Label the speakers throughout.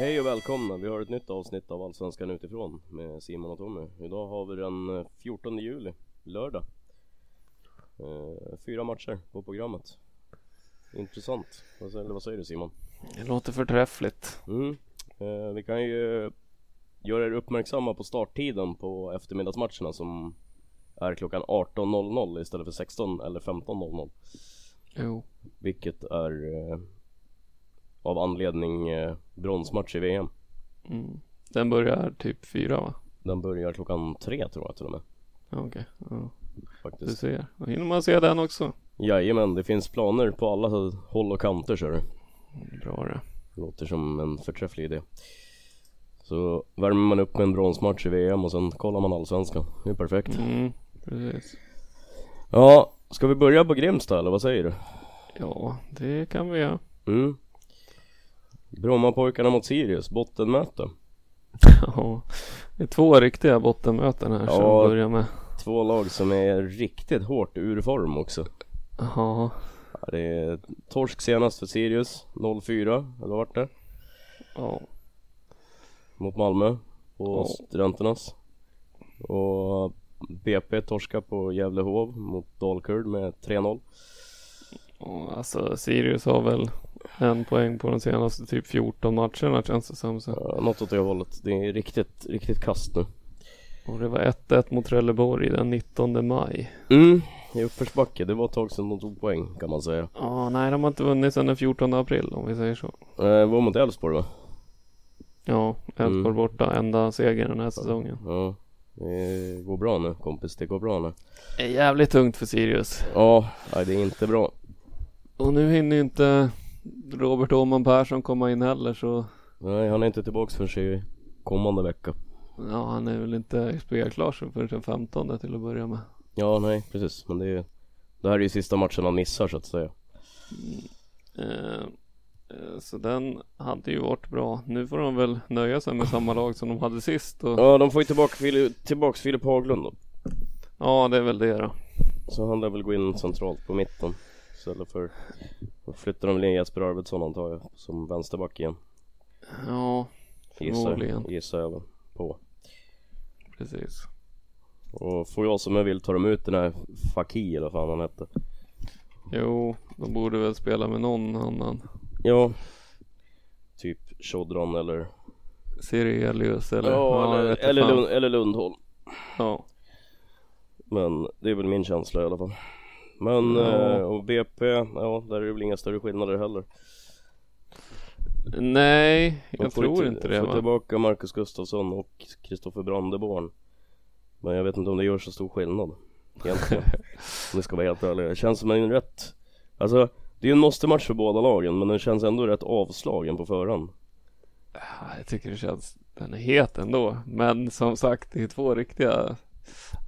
Speaker 1: Hej och välkomna! Vi har ett nytt avsnitt av Allsvenskan utifrån med Simon och Tommy. Idag har vi den eh, 14 juli, lördag. Eh, fyra matcher på programmet. Intressant. Eller vad säger du Simon?
Speaker 2: Det låter förträffligt.
Speaker 1: Mm. Eh, vi kan ju göra er uppmärksamma på starttiden på eftermiddagsmatcherna som är klockan 18.00 istället för 16 eller 15.00.
Speaker 2: Jo.
Speaker 1: Vilket är eh, av anledning eh, bronsmatch i VM.
Speaker 2: Mm. Den börjar typ fyra va?
Speaker 1: Den börjar klockan tre tror jag till och med.
Speaker 2: Ja, Okej. Ja. Du
Speaker 1: Faktiskt.
Speaker 2: ser. Då hinner man se den också.
Speaker 1: Jajamän, det finns planer på alla håll och kanter så det
Speaker 2: Bra det.
Speaker 1: låter som en förträfflig idé. Så värmer man upp med en bronsmatch i VM och sen kollar man allsvenskan. Det är perfekt.
Speaker 2: Mm. Precis.
Speaker 1: Ja, ska vi börja på Grimsta eller vad säger du?
Speaker 2: Ja, det kan vi göra.
Speaker 1: Mm. Brommapojkarna mot Sirius, bottenmöte.
Speaker 2: Ja. Det är två riktiga bottenmöten här som
Speaker 1: Ja.
Speaker 2: vi börjar med.
Speaker 1: Två lag som är riktigt hårt ur form också.
Speaker 2: Ja.
Speaker 1: Ja, det är torsk senast för Sirius, 0-4, eller vart det?
Speaker 2: Ja.
Speaker 1: Mot Malmö på
Speaker 2: Ja.
Speaker 1: Studenternas. Och BP torska på Gävlehov mot Dalkurd med 3-0.
Speaker 2: Och alltså Sirius har väl en poäng på de senaste typ 14 matcherna känns det som. Så.
Speaker 1: Ja, något åt det hållet. Det är riktigt, riktigt kast nu.
Speaker 2: Och det var 1-1 mot Trelleborg den 19 maj.
Speaker 1: Mm, i uppförsbacke. Det var ett tag sedan de tog poäng kan man säga.
Speaker 2: Ja, nej de har inte vunnit sedan den 14 april om vi säger så.
Speaker 1: Eh, var mot Elfsborg va?
Speaker 2: Ja, Elfsborg
Speaker 1: Mm.
Speaker 2: borta, enda segern den här säsongen.
Speaker 1: Ja. Det går bra nu kompis, det går bra nu.
Speaker 2: Det är jävligt tungt för Sirius.
Speaker 1: Ja, nej, det är inte bra.
Speaker 2: Och nu hinner inte Robert Åhman Persson komma in heller så
Speaker 1: Nej, han är inte tillbaks förrän i kommande vecka.
Speaker 2: ja, han är väl inte spelklar så förrän den 15 till att börja med.
Speaker 1: Ja, nej precis. Men det är Det här är ju sista matchen han missar så att säga.
Speaker 2: Eh, eh, så den hade ju varit bra. Nu får de väl nöja sig med samma lag som de hade sist och
Speaker 1: Ja, de får ju tillbaka, tillbaks Filip Haglund då.
Speaker 2: ja, det är väl det då.
Speaker 1: Så han lär väl gå in centralt på mitten. Istället för flyttar de väl in Jesper Arvidsson antar jag som vänsterback igen.
Speaker 2: Ja,
Speaker 1: Gissar,
Speaker 2: förmodligen.
Speaker 1: gissar jag väl på.
Speaker 2: Precis.
Speaker 1: Och får jag som jag vill tar de ut den här Faki eller vad fan han hette.
Speaker 2: Jo, de borde väl spela med någon annan.
Speaker 1: Ja. Typ Chodron eller
Speaker 2: Sirelius eller
Speaker 1: Ja,
Speaker 2: jag
Speaker 1: eller, eller. Lund, eller Lundholm.
Speaker 2: Ja,
Speaker 1: Men det är väl min känsla i alla fall. Men
Speaker 2: Ja.
Speaker 1: eh, och BP, ja där är det väl inga större skillnader heller.
Speaker 2: nej, jag
Speaker 1: får ju
Speaker 2: tror inte det
Speaker 1: Får
Speaker 2: va.
Speaker 1: tillbaka Marcus Gustafsson och Kristoffer Brandeborn. Men jag vet inte om det gör så stor skillnad. Egentligen. om jag ska vara helt ärlig. Det känns som en rätt, alltså det är ju en måste-match för båda lagen men den känns ändå rätt avslagen på förhand.
Speaker 2: Ja, Jag tycker det känns, den är het ändå. Men som sagt, det är två riktiga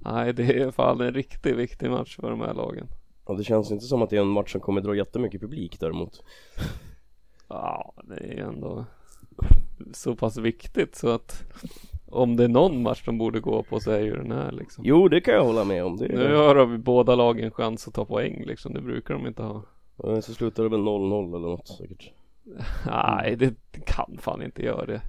Speaker 2: Nej, det är fan en riktigt viktig match för de här lagen.
Speaker 1: Och det känns inte som att det är en match som kommer dra jättemycket publik däremot.
Speaker 2: Ja, det är ändå så pass viktigt så att om det är någon match de borde gå på så är ju den här liksom.
Speaker 1: Jo det kan jag hålla med om. Det är
Speaker 2: Nu har vi båda lagen chans att ta poäng liksom. Det brukar de inte ha.
Speaker 1: Så slutar det väl 0-0 eller något säkert.
Speaker 2: Nej, det kan fan inte göra det.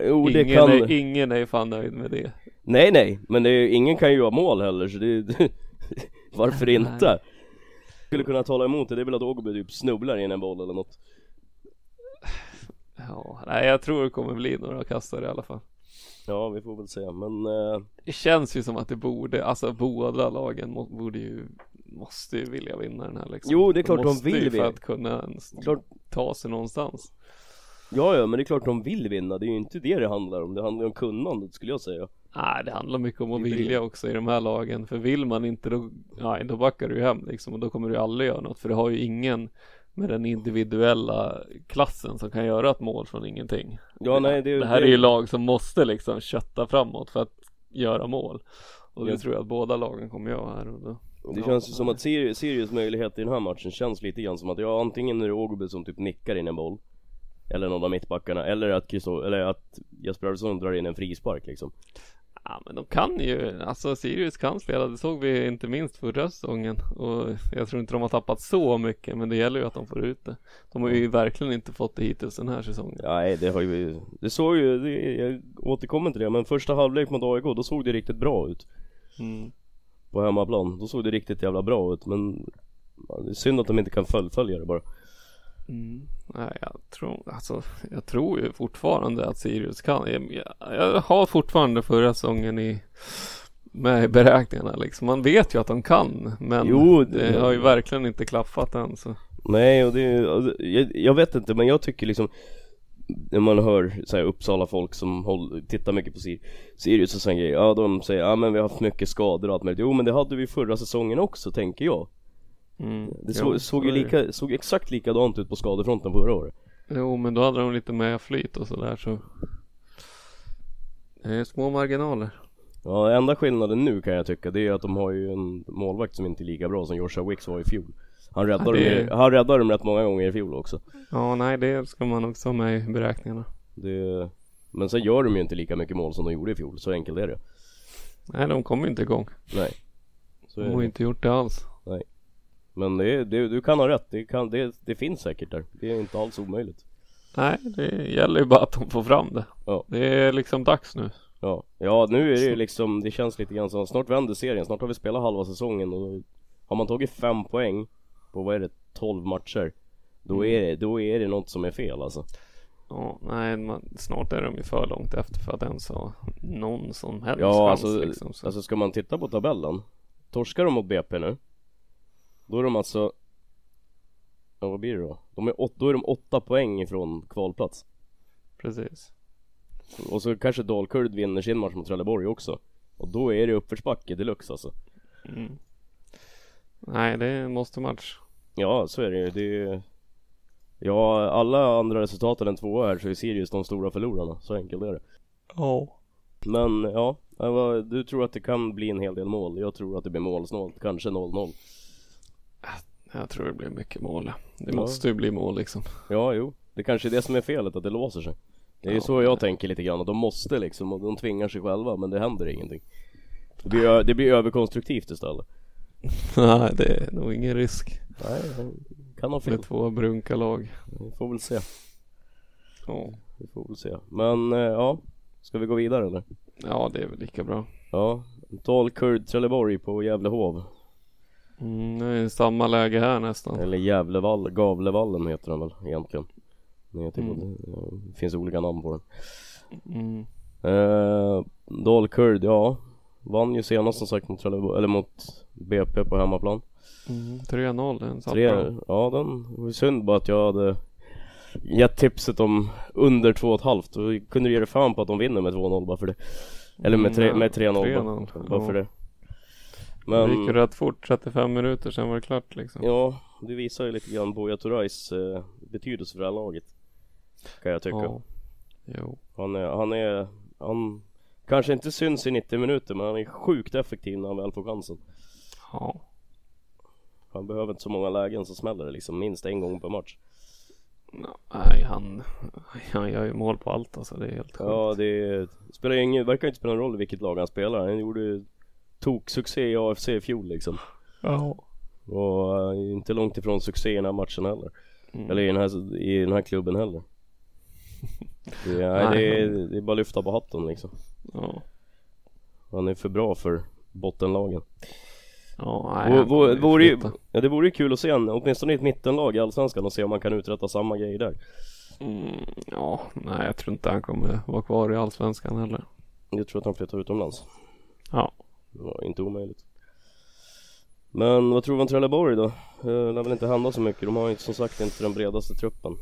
Speaker 1: Jo det
Speaker 2: ingen,
Speaker 1: kan
Speaker 2: är, ingen är fan nöjd med det.
Speaker 1: Nej nej, men det är, ingen kan ju göra mål heller så det, det, Varför inte? Skulle kunna tala emot det, det är väl att Ågby typ snubblar in en boll eller något
Speaker 2: Ja, nej jag tror det kommer bli några kastare i alla fall.
Speaker 1: Ja vi får väl se men eh,
Speaker 2: Det känns ju som att det borde, alltså båda lagen må, borde ju, måste ju vilja vinna den här liksom.
Speaker 1: Jo, det är klart de
Speaker 2: måste
Speaker 1: vill
Speaker 2: ju för
Speaker 1: vinna.
Speaker 2: att kunna ens
Speaker 1: Klart.
Speaker 2: ta sig någonstans.
Speaker 1: Ja ja men det är klart de vill vinna, det är ju inte det det handlar om Det handlar om kunnandet skulle jag säga
Speaker 2: Nej, det handlar mycket om att
Speaker 1: Det
Speaker 2: vilja också i de här lagen. För vill man inte då, nej, då backar du hem liksom och då kommer du aldrig göra något. För du har ju ingen med den individuella klassen som kan göra ett mål från ingenting.
Speaker 1: Ja nej det,
Speaker 2: Det här är ju lag som måste liksom kötta framåt för att göra mål. Och det
Speaker 1: Ja.
Speaker 2: tror jag att båda lagen kommer göra här och då.
Speaker 1: Det
Speaker 2: Ja,
Speaker 1: känns ju som att Sirius, Sirius möjlighet i den här matchen känns lite grann som att ja antingen är det Ågby som typ nickar in en boll Eller någon av mittbackarna, eller att, Christo- eller att Jesper Arvidsson drar in en frispark liksom
Speaker 2: Ja men de kan ju, alltså Sirius kan spela, det såg vi inte minst förra säsongen och jag tror inte de har tappat så mycket men det gäller ju att de får ut det. De har ju verkligen inte fått det hittills den här säsongen.
Speaker 1: Nej det har ju, det såg ju, det, jag återkommer till det men första halvlek mot AIK då såg det riktigt bra ut
Speaker 2: Mm.
Speaker 1: På hemmaplan, då såg det riktigt jävla bra ut men Det är synd att de inte kan fullfölja det bara
Speaker 2: Mm. Nej jag tror, alltså jag tror ju fortfarande att Sirius kan. Jag, jag, jag har fortfarande förra säsongen i med i beräkningarna liksom. Man vet ju att de kan men
Speaker 1: Jo,
Speaker 2: det,
Speaker 1: det-
Speaker 2: har ju verkligen inte klaffat än så.
Speaker 1: Nej och det, alltså, jag, jag vet inte men jag tycker liksom När man hör så här, Uppsala folk som håller, tittar mycket på Sir- Sirius och sån grej Ja de säger ja men vi har haft mycket skador och allt möjligt Jo men det hade vi förra säsongen också tänker jag
Speaker 2: Mm.
Speaker 1: Det
Speaker 2: Jo,
Speaker 1: så,
Speaker 2: så
Speaker 1: såg ju lika, såg exakt likadant ut på skadefronten förra året
Speaker 2: Jo men då hade de lite mer flyt och sådär så. Det är små marginaler.
Speaker 1: Ja enda skillnaden nu kan jag tycka det är att de har ju en målvakt som inte är lika bra som Joshua Wicks var i fjol Han räddade,
Speaker 2: Ja, det-
Speaker 1: dem, han räddade dem rätt många gånger i fjol också
Speaker 2: Ja nej det ska man också ha med i beräkningarna.
Speaker 1: det, Men sen gör de ju inte lika mycket mål som de gjorde i fjol, så enkelt är det
Speaker 2: Nej de kommer inte igång.
Speaker 1: Nej så
Speaker 2: De
Speaker 1: det.
Speaker 2: har inte gjort det alls.
Speaker 1: Men det, det, du kan ha rätt, det, kan, det, det finns säkert där. Det är inte alls omöjligt.
Speaker 2: Nej det gäller ju bara att de får fram det.
Speaker 1: Ja.
Speaker 2: Det är liksom dags nu.
Speaker 1: Ja, ja nu är det ju liksom, det känns lite grann som, snart vänder serien, snart har vi spelat halva säsongen och har man tagit fem poäng på vad är det, 12 matcher. Då är det, då är det något som är fel alltså.
Speaker 2: Ja, nej, man, snart är de ju för långt efter för att ens ha någon som helst
Speaker 1: Ja
Speaker 2: chans
Speaker 1: alltså,
Speaker 2: liksom. Så.
Speaker 1: alltså ska man titta på tabellen Torskar de mot BP nu Då är de alltså Ja vad blir det då? De är åt, då är de åtta poäng ifrån kvalplats
Speaker 2: Precis.
Speaker 1: Och så kanske Dalkurd vinner sin match mot Trelleborg också Och då är det uppförsbacke deluxe alltså
Speaker 2: Mm. Nej, det är en måste-match.
Speaker 1: Ja så är det ju, det är Ja alla andra resultat än tvåa här så är Sirius de stora förlorarna, så enkelt är det
Speaker 2: Ja.
Speaker 1: Men ja, du tror att det kan bli en hel del mål Jag tror att det blir målsnålt, kanske 0-0
Speaker 2: Jag tror det blir mycket mål. Det
Speaker 1: Ja.
Speaker 2: måste ju bli mål liksom.
Speaker 1: Ja jo, det kanske är det som är felet, att det låser sig Det är ju
Speaker 2: Ja.
Speaker 1: så jag tänker lite grann, att de måste liksom och de tvingar sig själva men det händer ingenting Det blir, det blir överkonstruktivt istället
Speaker 2: Nej, det är nog ingen risk.
Speaker 1: Nej, kan ha fel,
Speaker 2: Med två brunka lag.
Speaker 1: vi får väl se
Speaker 2: Ja.
Speaker 1: Vi får väl se Men eh, ja, ska vi gå vidare eller?
Speaker 2: ja, det är väl lika bra.
Speaker 1: Ja, Dalkurd Trelleborg på Gävlehov
Speaker 2: Mm, det är samma läge här nästan.
Speaker 1: Eller Gävlevall, Gavlevallen heter den väl egentligen Den heter
Speaker 2: Mm.
Speaker 1: det finns olika namn på den
Speaker 2: Mm.
Speaker 1: eh, Dalkurd, ja Vann ju senast som sagt mot Trelleborg, eller mot BP på hemmaplan
Speaker 2: Mm. 3-0, den satt bra.
Speaker 1: ja den var synd bara att jag hade gett tipset om under 2,5 Då kunde du ge dig fan på att de vinner med 2-0 bara för det Eller med, tre,
Speaker 2: Mm,
Speaker 1: med 3-0 bara,
Speaker 2: 3-0,
Speaker 1: bara för
Speaker 2: ja.
Speaker 1: Det
Speaker 2: Det gick ju
Speaker 1: Men
Speaker 2: rätt fort, 35 minuter sen var det klart liksom.
Speaker 1: ja, det visar ju lite grann Buya Turais eh, betydelse för det här laget Kan jag tycka
Speaker 2: Ja. Jo.
Speaker 1: Han är, han är, han kanske inte syns i 90 minuter men han är sjukt effektiv när han väl får chansen
Speaker 2: Ja.
Speaker 1: Han behöver inte så många lägen så smäller det liksom minst en gång per match
Speaker 2: Nej, han, han gör ju mål på allt alltså. Det är helt sjukt.
Speaker 1: Ja det spelar ingen, verkar inte spela någon roll vilket lag han spelar Han gjorde tok succé i AFC i fjol liksom
Speaker 2: Ja.
Speaker 1: Och uh, inte långt ifrån succé i den här matchen heller
Speaker 2: Mm.
Speaker 1: Eller i den här, i den här klubben heller nej, det, är, det är bara lyfta på hatten liksom
Speaker 2: Ja.
Speaker 1: Han är för bra för bottenlagen
Speaker 2: Ja, nej, kommer ju
Speaker 1: vore ju, ja, det vore ju kul att se en, åtminstone i ett mittenlag i Allsvenskan och se om man kan uträtta samma grejer där.
Speaker 2: Mm, ja, nej jag tror inte han kommer vara kvar i Allsvenskan heller.
Speaker 1: Jag tror att han flyttar utomlands.
Speaker 2: Ja.
Speaker 1: Ja, inte omöjligt. Men vad tror vi om Trelleborg då? Eh, Det lär väl inte hända så mycket. De har ju som sagt inte den bredaste truppen.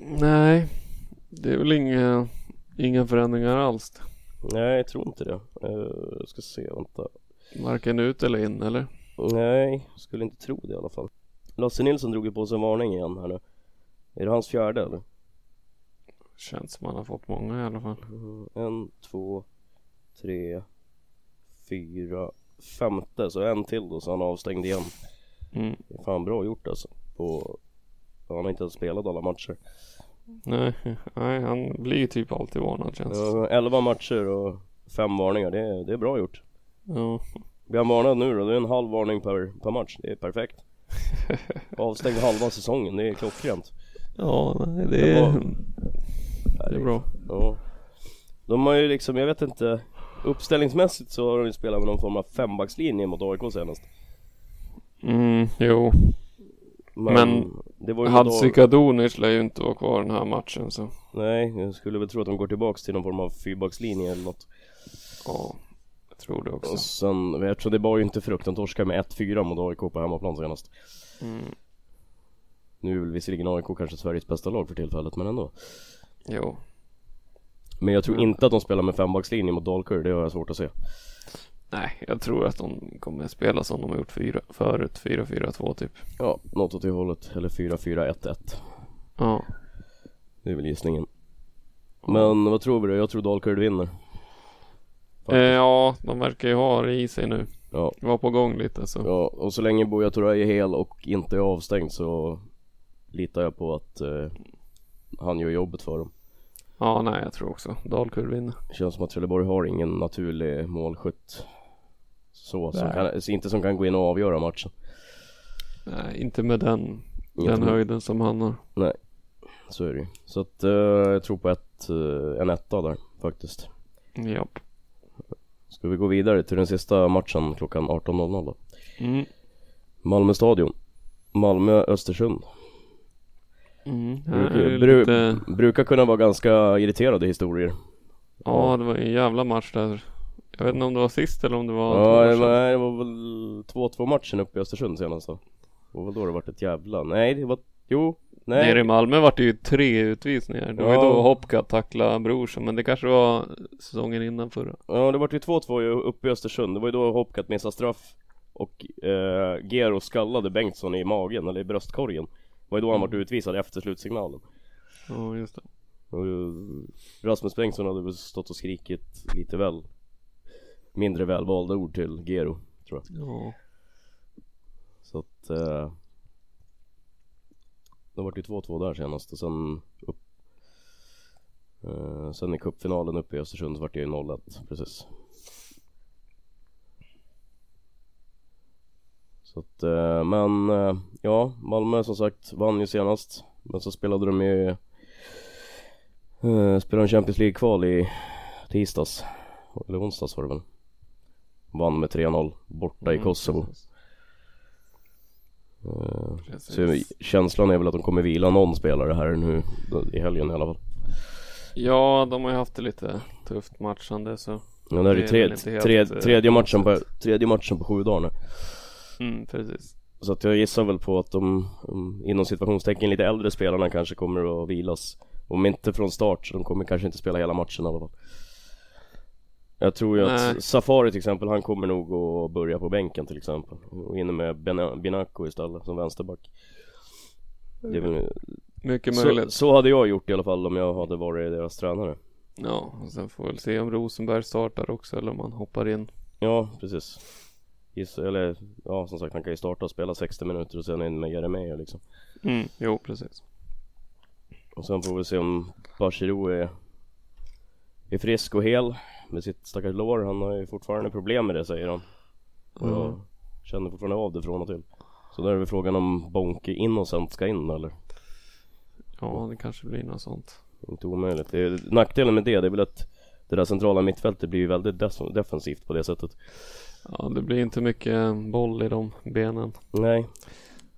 Speaker 2: Nej, det är väl inga, inga förändringar alls.
Speaker 1: Nej, jag tror inte det. Eh, Jag ska se, vänta.
Speaker 2: Varken ut eller in eller?
Speaker 1: Nej, skulle inte tro det i alla fall. Lasse Nilsson drog ju på sig en varning igen här nu. Är det hans fjärde eller?
Speaker 2: Känns som han har fått många i alla fall.
Speaker 1: Mm, En, två, tre, fyra, femte. Så en till då så han är avstängd igen.
Speaker 2: Mm.
Speaker 1: Det är fan bra gjort alltså. På... Han har inte ens spelat alla matcher.
Speaker 2: Nej, nej, han blir ju typ alltid varnad känns det
Speaker 1: 11 matcher och fem varningar, det är, det är bra gjort.
Speaker 2: Ja,
Speaker 1: Blir han varnad nu då, det är en halv varning per, per match, det är perfekt. Avstängd halva säsongen, det är klockrent.
Speaker 2: ja nej, det
Speaker 1: Det
Speaker 2: är, det är bra.
Speaker 1: Ja. De har ju liksom, jag vet inte, uppställningsmässigt så har de ju spelat med någon form av fembackslinje mot AIK senast.
Speaker 2: Mm, jo.
Speaker 1: Men,
Speaker 2: Men
Speaker 1: det var ju mot AIK.
Speaker 2: Hadzikadunic lär ju inte vara kvar den här matchen så.
Speaker 1: Nej, jag skulle väl tro att de går tillbaks till någon form av fyrbackslinje eller något.
Speaker 2: Ja, jag tror det också.
Speaker 1: Och sen, eftersom det var ju inte frukt, de torskade med 1-4 mot AIK på hemmaplan senast.
Speaker 2: Mm,
Speaker 1: Nu är väl visserligen AIK kanske Sveriges bästa lag för tillfället, men ändå.
Speaker 2: jo.
Speaker 1: Men jag tror inte att de spelar med fembackslinje mot Dalkurd, det har jag svårt att se.
Speaker 2: Nej, jag tror att de kommer spela som de har gjort fyra, förut. 4-4-2 typ.
Speaker 1: Ja, något åt det hållet. Eller 4-4-1-1.
Speaker 2: Ja.
Speaker 1: Det är väl gissningen. Men vad tror vi då? Jag tror Dalkurd vinner.
Speaker 2: Eh, ja, de verkar ju ha det i sig nu.
Speaker 1: Ja,
Speaker 2: Var på gång lite så.
Speaker 1: ja, och så länge Buya Turay är hel och inte är avstängd så litar jag på att eh, han gör jobbet för dem.
Speaker 2: Ja, nej, jag tror också Dalkurd vinner.
Speaker 1: Känns som att Trelleborg har ingen naturlig målskytt. Så, som kan, inte som kan gå in och avgöra matchen.
Speaker 2: Nej, inte med den,
Speaker 1: Inte
Speaker 2: den
Speaker 1: med-
Speaker 2: höjden som han har.
Speaker 1: Nej, så är det ju. Så att eh, jag tror på ett, eh, en etta där faktiskt.
Speaker 2: Japp.
Speaker 1: Ska vi gå vidare till den sista matchen klockan 18.00 då?
Speaker 2: Mm.
Speaker 1: Malmö stadion. Malmö-Östersund.
Speaker 2: Mm.
Speaker 1: Brukar, bru,
Speaker 2: lite...
Speaker 1: brukar kunna vara ganska irriterade historier.
Speaker 2: Ja, det var en jävla match där. Jag vet inte om det var sist eller om det var två
Speaker 1: Ja, det var, det var väl 2-2 matchen uppe i Östersund senast då. Det var väl då det vart ett jävla... Nej, det var... Jo, nej.
Speaker 2: Nere i Malmö var det ju tre utvisningar. Det var ju
Speaker 1: Ja.
Speaker 2: då Hopka tacklade Brorsson, men det kanske var säsongen innan förra.
Speaker 1: Ja, det vart ju 2-2 ju uppe i Östersund. Det var ju då Hopkat missade straff. Och eh, Gero skallade Bengtsson i magen, eller i bröstkorgen. Var ju då han vart utvisad efter slutsignalen.
Speaker 2: Ja, just det.
Speaker 1: Och, eh, Rasmus Bengtsson hade väl stått och skrikit lite väl mindre välvalda ord till Gero, tror jag.
Speaker 2: Ja.
Speaker 1: Så att eh, Det vart ju 2-2 där senast och sen upp eh, Sen i cupfinalen uppe i Östersund så vart det ju 0-1 precis Så att, eh, men eh, ja, Malmö som sagt vann ju senast Men så spelade de ju eh, Spelade en Champions League-kval i tisdags Eller onsdags var det väl Vann med 3-0 borta i
Speaker 2: Mm,
Speaker 1: Kosovo
Speaker 2: precis. Precis.
Speaker 1: Så känslan är väl att de kommer vila någon spelare här nu i helgen i alla fall.
Speaker 2: Ja, de har ju haft det lite tufft matchande så.
Speaker 1: Ja, det är
Speaker 2: Det är
Speaker 1: tre,
Speaker 2: väl inte helt,
Speaker 1: tre,
Speaker 2: eh,
Speaker 1: tredje, matchen på, tredje matchen på sju dagar nu.
Speaker 2: Mm, precis.
Speaker 1: Så att jag gissar väl på att de, um, inom situationstecken lite äldre spelarna kanske kommer att vilas. Om inte från start så de kommer kanske inte spela hela matchen i alla fall. Jag tror ju
Speaker 2: Nej.
Speaker 1: att Safari till exempel, han kommer nog att börja på bänken till exempel. Och inne med Binaco istället som vänsterback. Det är väl,
Speaker 2: Mycket
Speaker 1: så,
Speaker 2: möjligt.
Speaker 1: så hade jag gjort i alla fall om jag hade varit deras tränare.
Speaker 2: Ja, och sen får vi väl se om Rosenberg startar också eller om han hoppar in.
Speaker 1: Ja, precis. Gissa, eller ja, som sagt han kan ju starta och spela 60 minuter och sen in med Jeremejeff liksom.
Speaker 2: Mm, jo precis.
Speaker 1: Och sen får vi se om Bachirou är, är frisk och hel med sitt stackars lår. Han har ju fortfarande problem med det säger han. Och jag
Speaker 2: Mm.
Speaker 1: känner fortfarande av det från och till. Så där är väl frågan om Bonke Innocent ska in eller?
Speaker 2: Ja, det kanske blir något sånt.
Speaker 1: Inte omöjligt. Det är, nackdelen med det, det är väl att det där centrala mittfältet blir ju väldigt defensivt på det sättet.
Speaker 2: Ja, det blir inte mycket boll i de benen.
Speaker 1: Nej,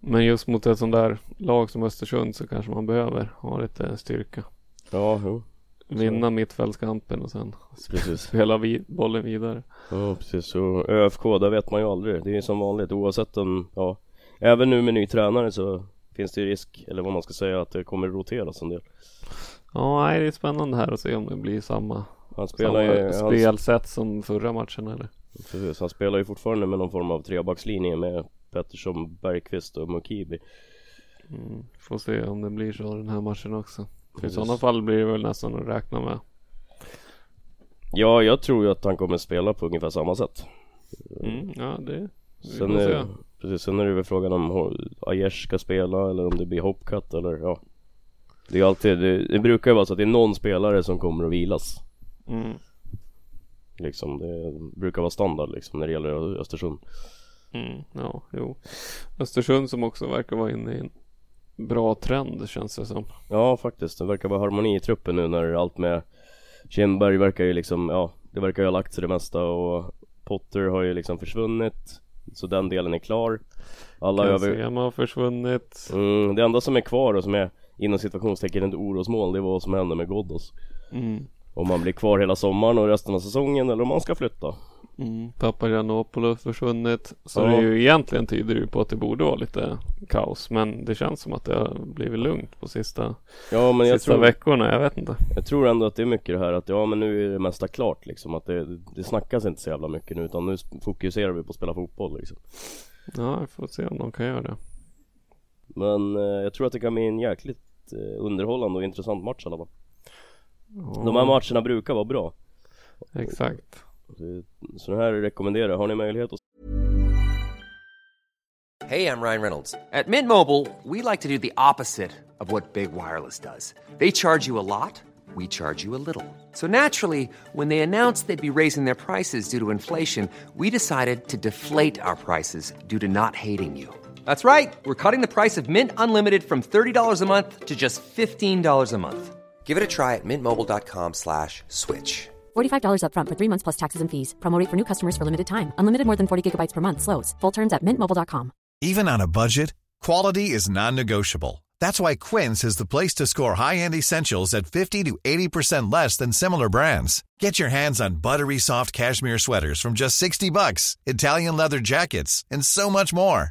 Speaker 2: Men just mot ett sånt där lag som Östersund så kanske man behöver ha lite styrka.
Speaker 1: ja, jo,
Speaker 2: Vinna mittfältskampen och sen
Speaker 1: precis.
Speaker 2: spela vid, bollen vidare.
Speaker 1: Ja, precis. Och ÖFK, där vet man ju aldrig. Det är som vanligt oavsett om, ja, även nu med ny tränare så finns det ju risk, eller vad man ska säga, att det kommer roteras en del.
Speaker 2: Ja, nej, det är spännande här att se om det blir samma,
Speaker 1: Han spelar ju,
Speaker 2: samma
Speaker 1: han,
Speaker 2: spelsätt som förra matchen eller?
Speaker 1: Precis, han spelar ju fortfarande med någon form av trebackslinje med Pettersson, Bergqvist och Mukibi.
Speaker 2: Mm, får se om det blir så den här matchen också. För I sådana fall blir det väl nästan att räkna med.
Speaker 1: Ja, jag tror ju att han kommer spela på ungefär samma sätt.
Speaker 2: Mm, ja, det vi
Speaker 1: Sen
Speaker 2: se.
Speaker 1: är, precis, sen är det väl frågan om Aiesh ska spela eller om det blir Hopcut eller ja. Det är alltid, det, det brukar ju vara så att det är någon spelare som kommer att vilas.
Speaker 2: Mm.
Speaker 1: Liksom, det brukar vara standard liksom när det gäller Östersund.
Speaker 2: Mm, ja, jo. Östersund som också verkar vara inne i en bra trend känns det som.
Speaker 1: Ja faktiskt, det verkar vara harmoni i truppen nu när allt med Kindberg verkar ju liksom, ja det verkar ju ha lagt sig det mesta och Potter har ju liksom försvunnit Så den delen är klar Alla över
Speaker 2: har försvunnit.
Speaker 1: mm, Det enda som är kvar och som är inom situationstecken ett orosmål det är vad som händer med Ghoddos
Speaker 2: Mm.
Speaker 1: Om man blir kvar hela sommaren och resten av säsongen eller om man ska flytta
Speaker 2: Mm. Papagiannopoulos försvunnit. Så
Speaker 1: Ja.
Speaker 2: det är ju egentligen tyder det ju på att det borde vara lite kaos. Men det känns som att det har blivit lugnt på sista,
Speaker 1: Ja men jag
Speaker 2: sista
Speaker 1: tror,
Speaker 2: veckorna. Jag vet inte.
Speaker 1: jag tror ändå att det är mycket det här att ja men nu är det mesta klart liksom Att det, det snackas inte så jävla mycket nu utan nu fokuserar vi på att spela fotboll liksom
Speaker 2: Ja, vi får se om de kan göra det.
Speaker 1: Men eh, jag tror att det kan bli en jäkligt eh, underhållande och intressant match i alla fall.
Speaker 2: Ja,
Speaker 1: De här matcherna brukar vara bra.
Speaker 2: Exakt.
Speaker 1: Så den här rekommenderar jag. Har ni möjlighet att
Speaker 3: Hey, I'm Ryan Reynolds. At Mint Mobile, we like to do the opposite of what Big Wireless does. They charge you a lot, we charge you a little. So naturally, when they announced they'd be raising their prices due to inflation, we decided to deflate our prices due to not hating you. That's right. We're cutting the price of Mint Unlimited from $30 a month to just $15 a month. Give it a try at mintmobile.com slash switch.
Speaker 4: $45 upfront for three months plus taxes and fees. Promo rate for new customers for limited time. Unlimited more than 40 gigabytes per month. Slows. Full terms at mintmobile.com.
Speaker 5: Even on a budget, quality is non-negotiable. That's why Quince is the place to score high-end essentials at 50 to 80% less than similar brands. Get your hands on buttery soft cashmere sweaters from just 60 bucks, Italian leather jackets, and so much more.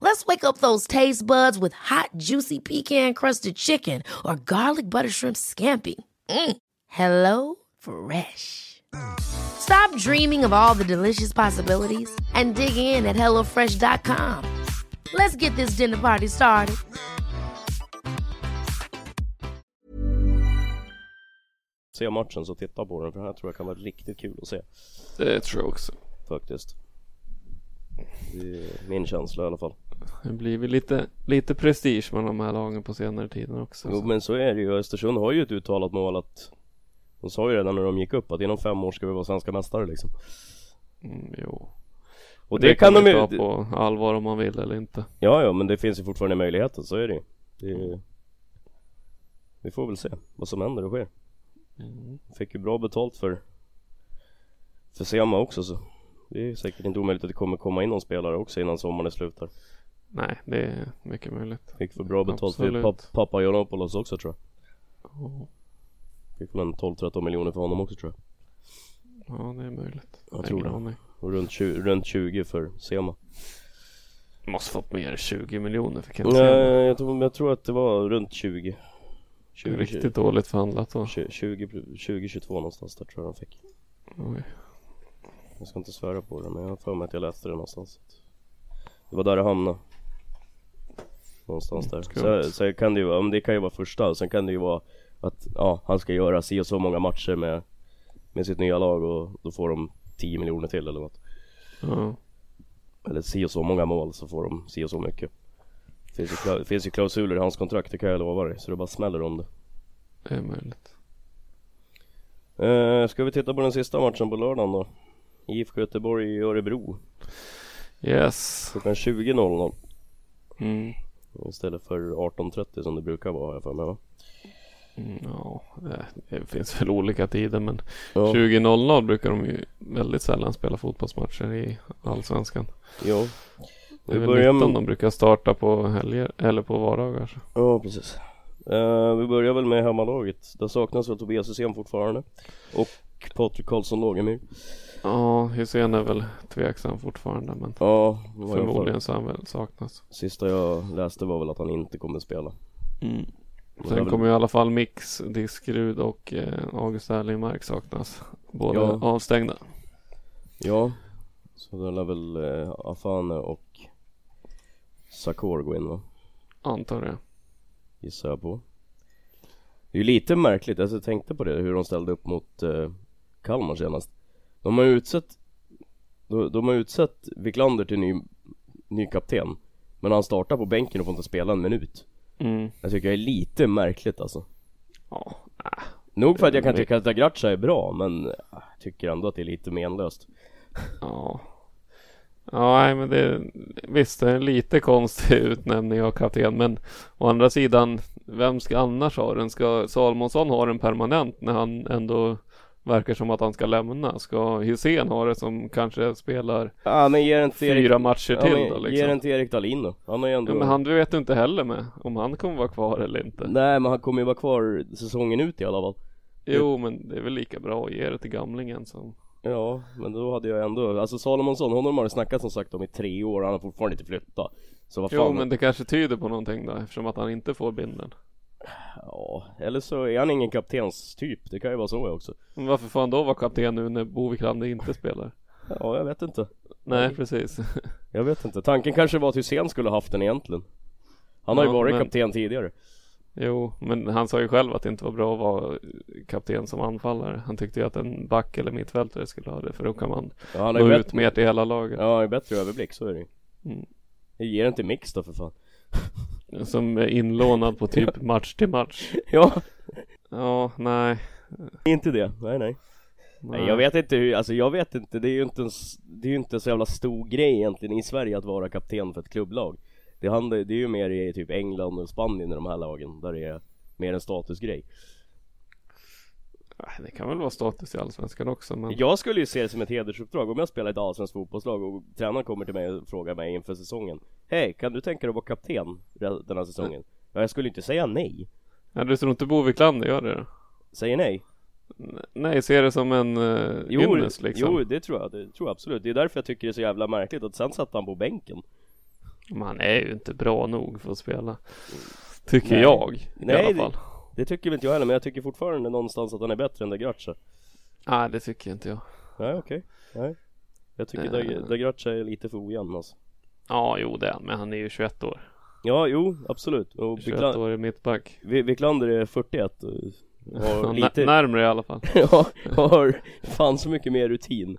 Speaker 6: Let's wake up those taste buds with hot, juicy pecan-crusted chicken or garlic butter shrimp scampi. Mm. Hello Fresh. Stop dreaming of all the delicious possibilities and dig in at HelloFresh.com. Let's get this dinner party started.
Speaker 1: se matchen så titta på den för den här tror jag kan vara riktigt kul att se.
Speaker 2: Det tror jag också.
Speaker 1: Faktiskt. Det är min känsla i alla fall.
Speaker 2: Det blir väl lite, lite prestige med de här lagen på senare tiden också.
Speaker 1: Jo men så är det ju. Östersund har ju ett uttalat mål att De sa ju redan när de gick upp att inom fem år ska vi vara svenska mästare liksom.
Speaker 2: Mm, jo.
Speaker 1: Och det, kan de ju...
Speaker 2: ta på allvar om man vill eller inte.
Speaker 1: Ja, ja, men det finns ju fortfarande möjligheter, så är det ju. Det... Vi får väl se vad som händer och sker. Fick ju bra betalt för för Sema också så det är säkert inte omöjligt att det kommer komma in någon spelare också innan sommaren är slut här.
Speaker 2: Nej, det är mycket möjligt.
Speaker 1: Fick för bra betalt för pap pappa Janopoulos också tror jag.
Speaker 2: Ja,
Speaker 1: Fick väl en 12-13 miljoner för honom också tror jag.
Speaker 2: ja, det är möjligt.
Speaker 1: Jag tror det.
Speaker 2: aning.
Speaker 1: Och runt 20, runt 20 för Sema.
Speaker 2: Måste fått mer än 20 miljoner för Ken
Speaker 1: Nej, jag tror, jag tror att det var runt 20. 20,
Speaker 2: Riktigt dåligt förhandlat då.
Speaker 1: 20, 20, 20 22 någonstans där tror jag de fick.
Speaker 2: Oj.
Speaker 1: Jag ska inte svära på det men jag har för mig att jag läste det någonstans. Det var där det hamnade. Någonstans där.
Speaker 2: skumt.
Speaker 1: Så, så kan det ju vara, det kan ju vara första sen kan det ju vara att ja, han ska göra si och så många matcher med, med sitt nya lag och då får de 10 miljoner till eller något.
Speaker 2: Ja.
Speaker 1: Eller si och så många mål så får de si och så mycket. finns ju, kla- finns ju klausuler i hans kontrakt, det kan jag lova dig. Så det bara smäller om det.
Speaker 2: Det är möjligt.
Speaker 1: Eh, ska vi titta på den sista matchen på lördagen då? IFK Göteborg i Örebro.
Speaker 2: Yes.
Speaker 1: Klockan 20.00
Speaker 2: Mm.
Speaker 1: Istället för 18.30 som det brukar vara jag för mig va?
Speaker 2: Mm, ja, det, det finns väl olika tider men
Speaker 1: Ja.
Speaker 2: 20.00 brukar de ju väldigt sällan spela fotbollsmatcher i Allsvenskan.
Speaker 1: Jo.
Speaker 2: Det är
Speaker 1: Vi
Speaker 2: väl
Speaker 1: börjar
Speaker 2: 19
Speaker 1: med...
Speaker 2: de brukar starta på helger eller på vardagar.
Speaker 1: Ja precis. Eh, vi börjar väl med hemmalaget. Där saknas väl Tobias Hysén fortfarande. Och Patrik Karlsson Lagemyr.
Speaker 2: Ja, Hysén är väl tveksam fortfarande men
Speaker 1: Ja, det
Speaker 2: förmodligen så han väl saknas.
Speaker 1: Sista jag läste var väl att han inte kommer spela.
Speaker 2: Mm.
Speaker 1: Det
Speaker 2: Sen
Speaker 1: väl-
Speaker 2: kommer i alla fall Mix, Diskerud och eh, August Erlingmark saknas. Båda
Speaker 1: Ja.
Speaker 2: avstängda.
Speaker 1: Ja, så det lär väl eh, Afane och Sakor gå in va?
Speaker 2: Antar jag.
Speaker 1: Gissar jag på. Det är ju lite märkligt, alltså jag tänkte på det hur de ställde upp mot eh, Kalmar senast. De har utsett de, de har utsett Wiklander till ny, ny kapten. Men han startar på bänken och får inte spela en minut.
Speaker 2: Mm.
Speaker 1: Jag tycker det är lite märkligt alltså.
Speaker 2: Ja, äh.
Speaker 1: Nog för att jag kan tycka att Dagracha är bra men äh, jag tycker ändå att det är lite menlöst.
Speaker 2: Ja. Ja, nej, men det visst, det är en lite konstig utnämning av kapten, men å andra sidan, vem ska annars ha den? Ska Salmonsson ha den permanent när han ändå verkar som att han ska lämna? Ska Hysén ha det som kanske spelar
Speaker 1: Ja men ge den till Erik,
Speaker 2: fyra matcher
Speaker 1: ja,
Speaker 2: till
Speaker 1: men
Speaker 2: då liksom?
Speaker 1: den till Erik Dahlin då. Han har ju ändå
Speaker 2: Ja, men han du vet ju inte heller med om han kommer vara kvar eller inte.
Speaker 1: Nej men han kommer ju vara kvar säsongen ut i alla fall.
Speaker 2: Jo, men det är väl lika bra att ge det till gamlingen som
Speaker 1: Ja, men då hade jag ändå, alltså Salomonsson, honom har det snackat som sagt om i tre år, han har fortfarande inte flyttat. Så vad fan.
Speaker 2: Jo, men det kanske tyder på någonting då eftersom att han inte får binden.
Speaker 1: Ja, eller så är han ingen kaptenstyp, det kan ju vara så också.
Speaker 2: Men varför får han då vara kapten nu när Bo Wiklander inte spelar?
Speaker 1: Ja, jag vet inte.
Speaker 2: Nej, precis.
Speaker 1: Jag vet inte. Tanken kanske var att Hysén skulle haft den egentligen. Han har ju
Speaker 2: Ja,
Speaker 1: varit
Speaker 2: men-
Speaker 1: kapten tidigare.
Speaker 2: Jo, men han sa ju själv att det inte var bra att vara kapten som anfallare. Han tyckte ju att en back eller mittfältare skulle ha det för då kan man
Speaker 1: Ja,
Speaker 2: nå
Speaker 1: ju
Speaker 2: ut mer till hela laget.
Speaker 1: ja, han har ju bättre överblick, så är det ju.
Speaker 2: Mm.
Speaker 1: Jag ger till Mix då för fan.
Speaker 2: Som är inlånad på typ match till match.
Speaker 1: Ja,
Speaker 2: Ja, nej.
Speaker 1: inte det. Nej, nej. Nej, jag vet inte hur, alltså jag vet inte, det är ju inte en, det är ju inte en så jävla stor grej egentligen i Sverige att vara kapten för ett klubblag. Det, handlar, det är ju mer i typ England och Spanien i de här lagen, där det är mer en statusgrej.
Speaker 2: Nej, Det kan väl vara status i Allsvenskan också men
Speaker 1: Jag skulle ju se det som ett hedersuppdrag om jag spelar i ett allsvenskt fotbollslag och tränaren kommer till mig och frågar mig inför säsongen Hej, kan du tänka dig att vara kapten den här säsongen? Ja, jag skulle inte säga nej.
Speaker 2: ja, du tror inte Bo Wiklander gör det då?
Speaker 1: Säger nej?
Speaker 2: Nej, ser det som en uh,
Speaker 1: Jo,
Speaker 2: ynnest liksom.
Speaker 1: jo, det tror jag, det tror jag absolut. Det är därför jag tycker det är så jävla märkligt att sen satt han på bänken.
Speaker 2: Men han är ju inte bra nog för att spela. Tycker
Speaker 1: Nej.
Speaker 2: jag i
Speaker 1: Nej,
Speaker 2: alla
Speaker 1: det-
Speaker 2: fall.
Speaker 1: Det tycker väl inte jag heller, men jag tycker fortfarande någonstans att han är bättre än Degracha.
Speaker 2: Nej, det tycker inte jag.
Speaker 1: Nej, okej. Nej. Jag tycker
Speaker 2: Eh.
Speaker 1: uh. Degracha är lite för ojämn alltså.
Speaker 2: Ja, jo det är men han är ju 21 år.
Speaker 1: Ja, jo, absolut. Och
Speaker 2: 21
Speaker 1: Wikla-
Speaker 2: år i mittback.
Speaker 1: Wiklander är 41 och har lite...
Speaker 2: nä- Närmre i alla fall.
Speaker 1: ja, har fan så mycket mer rutin.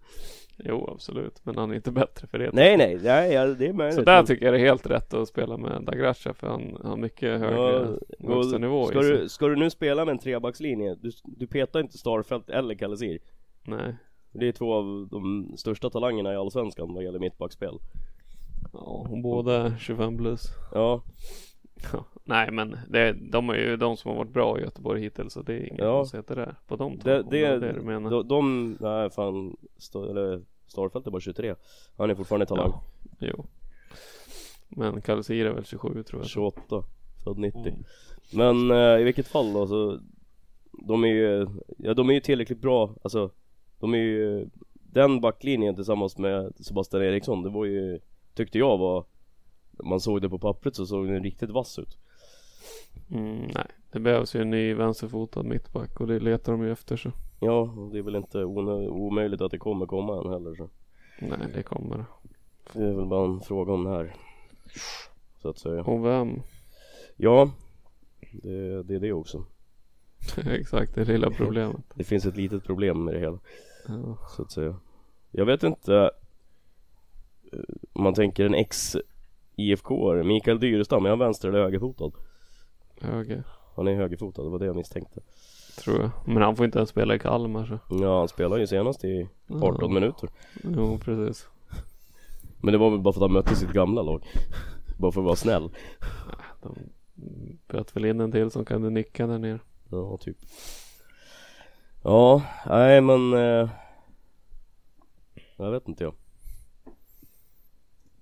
Speaker 2: Jo, absolut. Men han är inte bättre för det.
Speaker 1: Nej, nej, nej, ja, det är möjligt.
Speaker 2: Så där tycker jag det är helt rätt att spela med Dagracha för han har mycket högre
Speaker 1: Ja,
Speaker 2: högsta
Speaker 1: och
Speaker 2: nivå
Speaker 1: ska du, ska du nu spela med en trebackslinje, du, du petar inte Starfelt eller Kalesir.
Speaker 2: Nej.
Speaker 1: Det är två av de största talangerna i Allsvenskan vad gäller mittbackspel.
Speaker 2: Ja, båda 25 plus.
Speaker 1: Ja,
Speaker 2: Ja, Nej men det, de är ju de som har varit bra i Göteborg hittills så det är inget
Speaker 1: Ja.
Speaker 2: konstigheter där på de två.
Speaker 1: det,
Speaker 2: om
Speaker 1: det,
Speaker 2: var det du menar.
Speaker 1: de, de, nej fan, Star, eller Starfelt är bara 23. Han är fortfarande talang.
Speaker 2: Ja, jo. Men Kalsir är väl 27 tror jag.
Speaker 1: 28, född 90.
Speaker 2: Mm.
Speaker 1: Men eh, i vilket fall då så De är ju, ja de är ju tillräckligt bra, alltså De är ju Den backlinjen tillsammans med Sebastian Eriksson, det var ju Tyckte jag var Man såg det på pappret så såg den riktigt vass ut
Speaker 2: Mm, nej, det behövs ju en ny vänsterfotad mittback och det letar de ju efter så.
Speaker 1: Ja, det är väl inte omöjligt att det kommer komma än heller så
Speaker 2: Nej, det kommer.
Speaker 1: Det är väl bara en fråga om här Så att säga
Speaker 2: Och vem?
Speaker 1: Ja Det, det är det också
Speaker 2: Exakt, det lilla problemet.
Speaker 1: Det finns ett litet problem med det hela
Speaker 2: Ja.
Speaker 1: så att säga. Jag vet inte eh, om man tänker en ex IFK Mikael Dyrestam, är han vänster eller högerfotad?
Speaker 2: Höger.
Speaker 1: Han är högerfotad, det var det jag misstänkte
Speaker 2: Tror jag. Men han får inte ens spela i Kalmar så.
Speaker 1: Ja han spelade ju senast i 18
Speaker 2: Ja.
Speaker 1: minuter
Speaker 2: Jo precis.
Speaker 1: Men det var väl bara för att han mötte sitt gamla lag Bara för att vara snäll
Speaker 2: De böt väl in en del som kunde nicka där nere.
Speaker 1: Ja typ Ja, nej men eh, Jag vet inte jag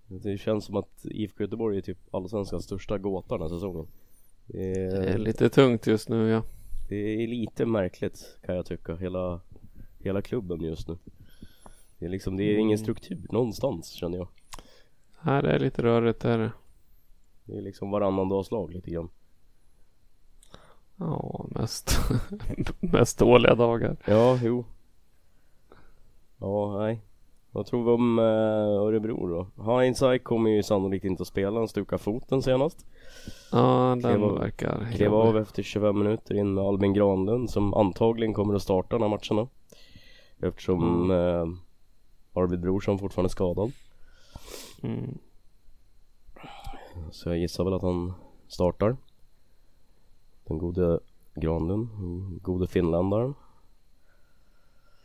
Speaker 1: Det känns som att IFK Göteborg är typ allsvenskans största gåta den här säsongen det
Speaker 2: Det är
Speaker 1: är,
Speaker 2: lite tungt just nu ja.
Speaker 1: Det är lite märkligt kan jag tycka, hela, hela klubben just nu. Det är liksom, det är ingen struktur någonstans känner jag.
Speaker 2: Här är lite rörigt där.
Speaker 1: Det. Är liksom varannan dags lag lite grann.
Speaker 2: Ja, mest, mest dåliga dagar.
Speaker 1: Ja, jo. Ja, nej Vad tror vi om eh, Örebro då? Hindsight kommer ju sannolikt inte att spela, han stukade foten senast.
Speaker 2: Ja, den
Speaker 1: Klev av-
Speaker 2: verkar
Speaker 1: Klev av efter 25 minuter in med Albin Granlund som antagligen kommer att starta de här matcherna Eftersom eh, Arvid Brorsson fortfarande är skadad.
Speaker 2: Mm.
Speaker 1: Så jag gissar väl att han startar. Den gode Granlund, den gode finländaren.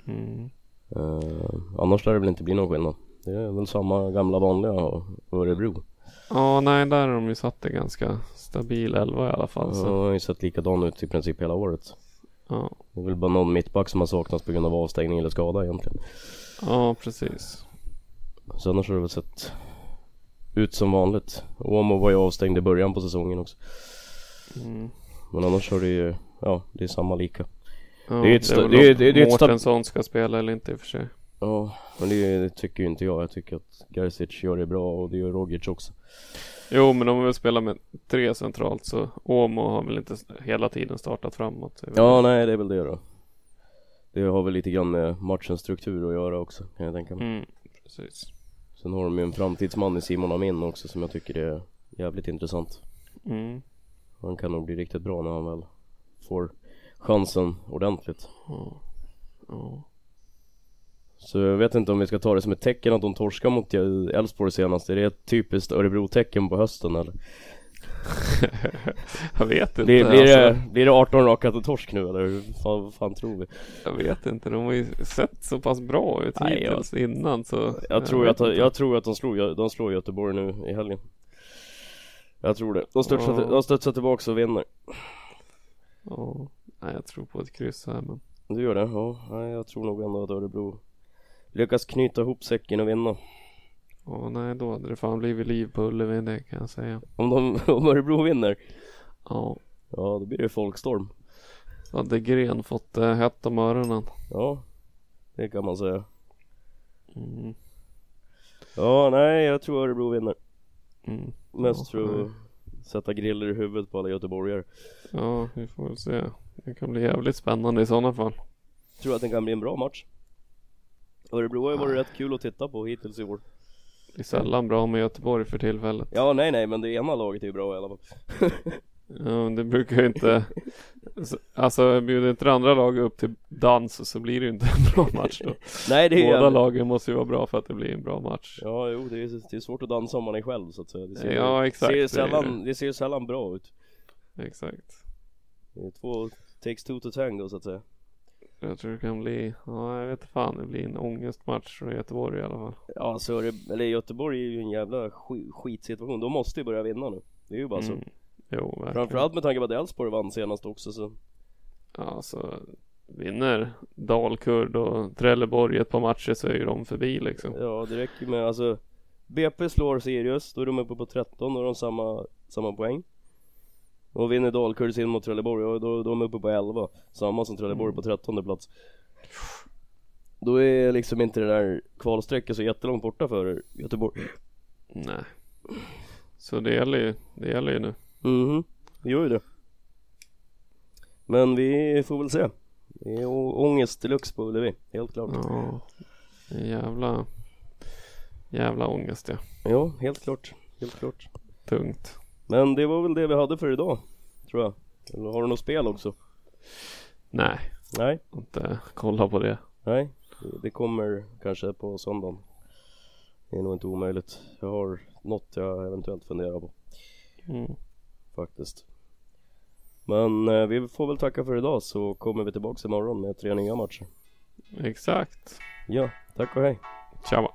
Speaker 2: Mm.
Speaker 1: Eh, Annars lär det väl inte bli någon skillnad Det är väl samma gamla vanliga Örebro
Speaker 2: Ja, nej, där har de ju satt det ganska stabil elva i alla fall.
Speaker 1: Ja,
Speaker 2: Så.
Speaker 1: har ju sett likadan ut i princip hela året
Speaker 2: Ja.
Speaker 1: Det är väl bara någon mittback som har saknats på grund av avstängning eller skada egentligen
Speaker 2: ja, precis.
Speaker 1: Så annars har det väl sett ut som vanligt Åmo var ju avstängd i början på säsongen också
Speaker 2: Mm.
Speaker 1: Men annars har det ju, ja det är samma lika
Speaker 2: Ja,
Speaker 1: Det är ett det
Speaker 2: om
Speaker 1: det det är ett sta-
Speaker 2: Mårtensson ska spela eller inte i och för sig.
Speaker 1: Ja, men det, det tycker ju inte jag. Jag tycker att Garcic gör det bra och det gör Rogic också.
Speaker 2: Jo, men de vill spela med tre centralt så Åmo har väl inte hela tiden startat framåt. Det
Speaker 1: Ja, nej det är väl det då. Det har väl lite grann med matchens struktur att göra också kan jag tänka mig.
Speaker 2: Mm, precis.
Speaker 1: Sen har de ju en framtidsman i Simon Amin också som jag tycker är jävligt intressant.
Speaker 2: Mm.
Speaker 1: Han kan nog bli riktigt bra när han väl får chansen ordentligt.
Speaker 2: Ja.
Speaker 1: Så jag vet inte om vi ska ta det som ett tecken att de torskar mot Elfsborg senast. Är det ett typiskt Örebro-tecken på hösten eller?
Speaker 2: jag vet inte.
Speaker 1: Blir, blir,
Speaker 2: alltså,
Speaker 1: det, blir det 18 raka till torsk nu eller hur fan, vad fan tror vi?
Speaker 2: Jag vet inte. De har ju sett så pass bra ut
Speaker 1: Nej, jag-
Speaker 2: hittills innan så.
Speaker 1: Jag tror,
Speaker 2: vet
Speaker 1: att, jag tror att de slår, de slår Göteborg nu i helgen Jag tror det. De studsar,
Speaker 2: Ja.
Speaker 1: de studsar tillbaka och vinner
Speaker 2: Ja. Nej, jag tror på ett kryss här men.
Speaker 1: Du gör det? Ja, jag tror nog ändå att Örebro lyckas knyta ihop säcken och vinna
Speaker 2: Ja, nej då hade det fan blivit liv på Ullevi det kan jag säga.
Speaker 1: Om, de, om Örebro vinner
Speaker 2: Ja.
Speaker 1: Ja, då blir det folkstorm
Speaker 2: Så hade Gren fått eh, hett om öronen.
Speaker 1: Ja, det kan man säga
Speaker 2: Mm.
Speaker 1: Ja, nej, jag tror Örebro vinner
Speaker 2: Mm.
Speaker 1: Mest
Speaker 2: Ja,
Speaker 1: för att sätta griller i huvudet på alla göteborgare
Speaker 2: Ja, vi får väl se. Det kan bli jävligt spännande i sådana fall.
Speaker 1: Tror att det kan bli en bra match Örebro har ju varit rätt kul att titta på hittills i år
Speaker 2: Det är sällan bra med Göteborg för tillfället.
Speaker 1: Ja, nej, nej, men det ena laget är ju bra i alla fall
Speaker 2: Ja, men det brukar ju inte Alltså bjuder inte det andra laget upp till dans så blir det ju inte en bra match då.
Speaker 1: Nej, det är
Speaker 2: Båda
Speaker 1: jävligt-
Speaker 2: lagen måste ju vara bra för att det blir en bra match.
Speaker 1: Ja, jo, det är, det är svårt att dansa om man är själv så att säga. Det ser,
Speaker 2: Ja, exakt.
Speaker 1: Ser
Speaker 2: Det är
Speaker 1: sällan, det ser sällan bra ut.
Speaker 2: Exakt.
Speaker 1: Det är två, takes two to tango så att säga.
Speaker 2: Jag tror det kan bli, ja jag vet fan, det blir en ångestmatch från Göteborg i alla fall.
Speaker 1: Ja, så är det, eller Göteborg är ju en jävla sk- skitsituation. De måste ju börja vinna nu. Det är ju bara så.
Speaker 2: Mm. Jo, verkligen.
Speaker 1: Framförallt med tanke på att Elfsborg vann senast också så.
Speaker 2: Ja, så vinner Dalkurd och Trelleborg ett par matcher så är ju de förbi liksom.
Speaker 1: Ja, det räcker med alltså. BP slår Sirius, då är de uppe på 13, då har de samma, samma poäng. Och vinner Dalkurd sin mot Trelleborg, och då, då är de uppe på 11. Samma som Trelleborg på 13 plats. Då är liksom inte det där kvalstrecket så jättelångt borta för Göteborg.
Speaker 2: Nej. Så det gäller ju, det gäller ju nu.
Speaker 1: Mhm, det gör ju det. Men vi får väl se. Det är ångest deluxe på Ullevi, helt klart.
Speaker 2: Ja. Jävla, jävla ångest ja.
Speaker 1: Ja, helt klart. Helt klart.
Speaker 2: Tungt.
Speaker 1: Men det var väl det vi hade för idag, tror jag. Eller har du något spel också?
Speaker 2: Nej,
Speaker 1: Nej,
Speaker 2: inte kolla på det.
Speaker 1: nej. Det kommer kanske på söndagen. Det är nog inte omöjligt. Jag har något jag eventuellt funderar på.
Speaker 2: Mm.
Speaker 1: Faktiskt. Men eh, vi får väl tacka för idag så kommer vi tillbaks imorgon med tre nya matcher.
Speaker 2: Exakt.
Speaker 1: Ja, tack och hej.
Speaker 2: Tjaba.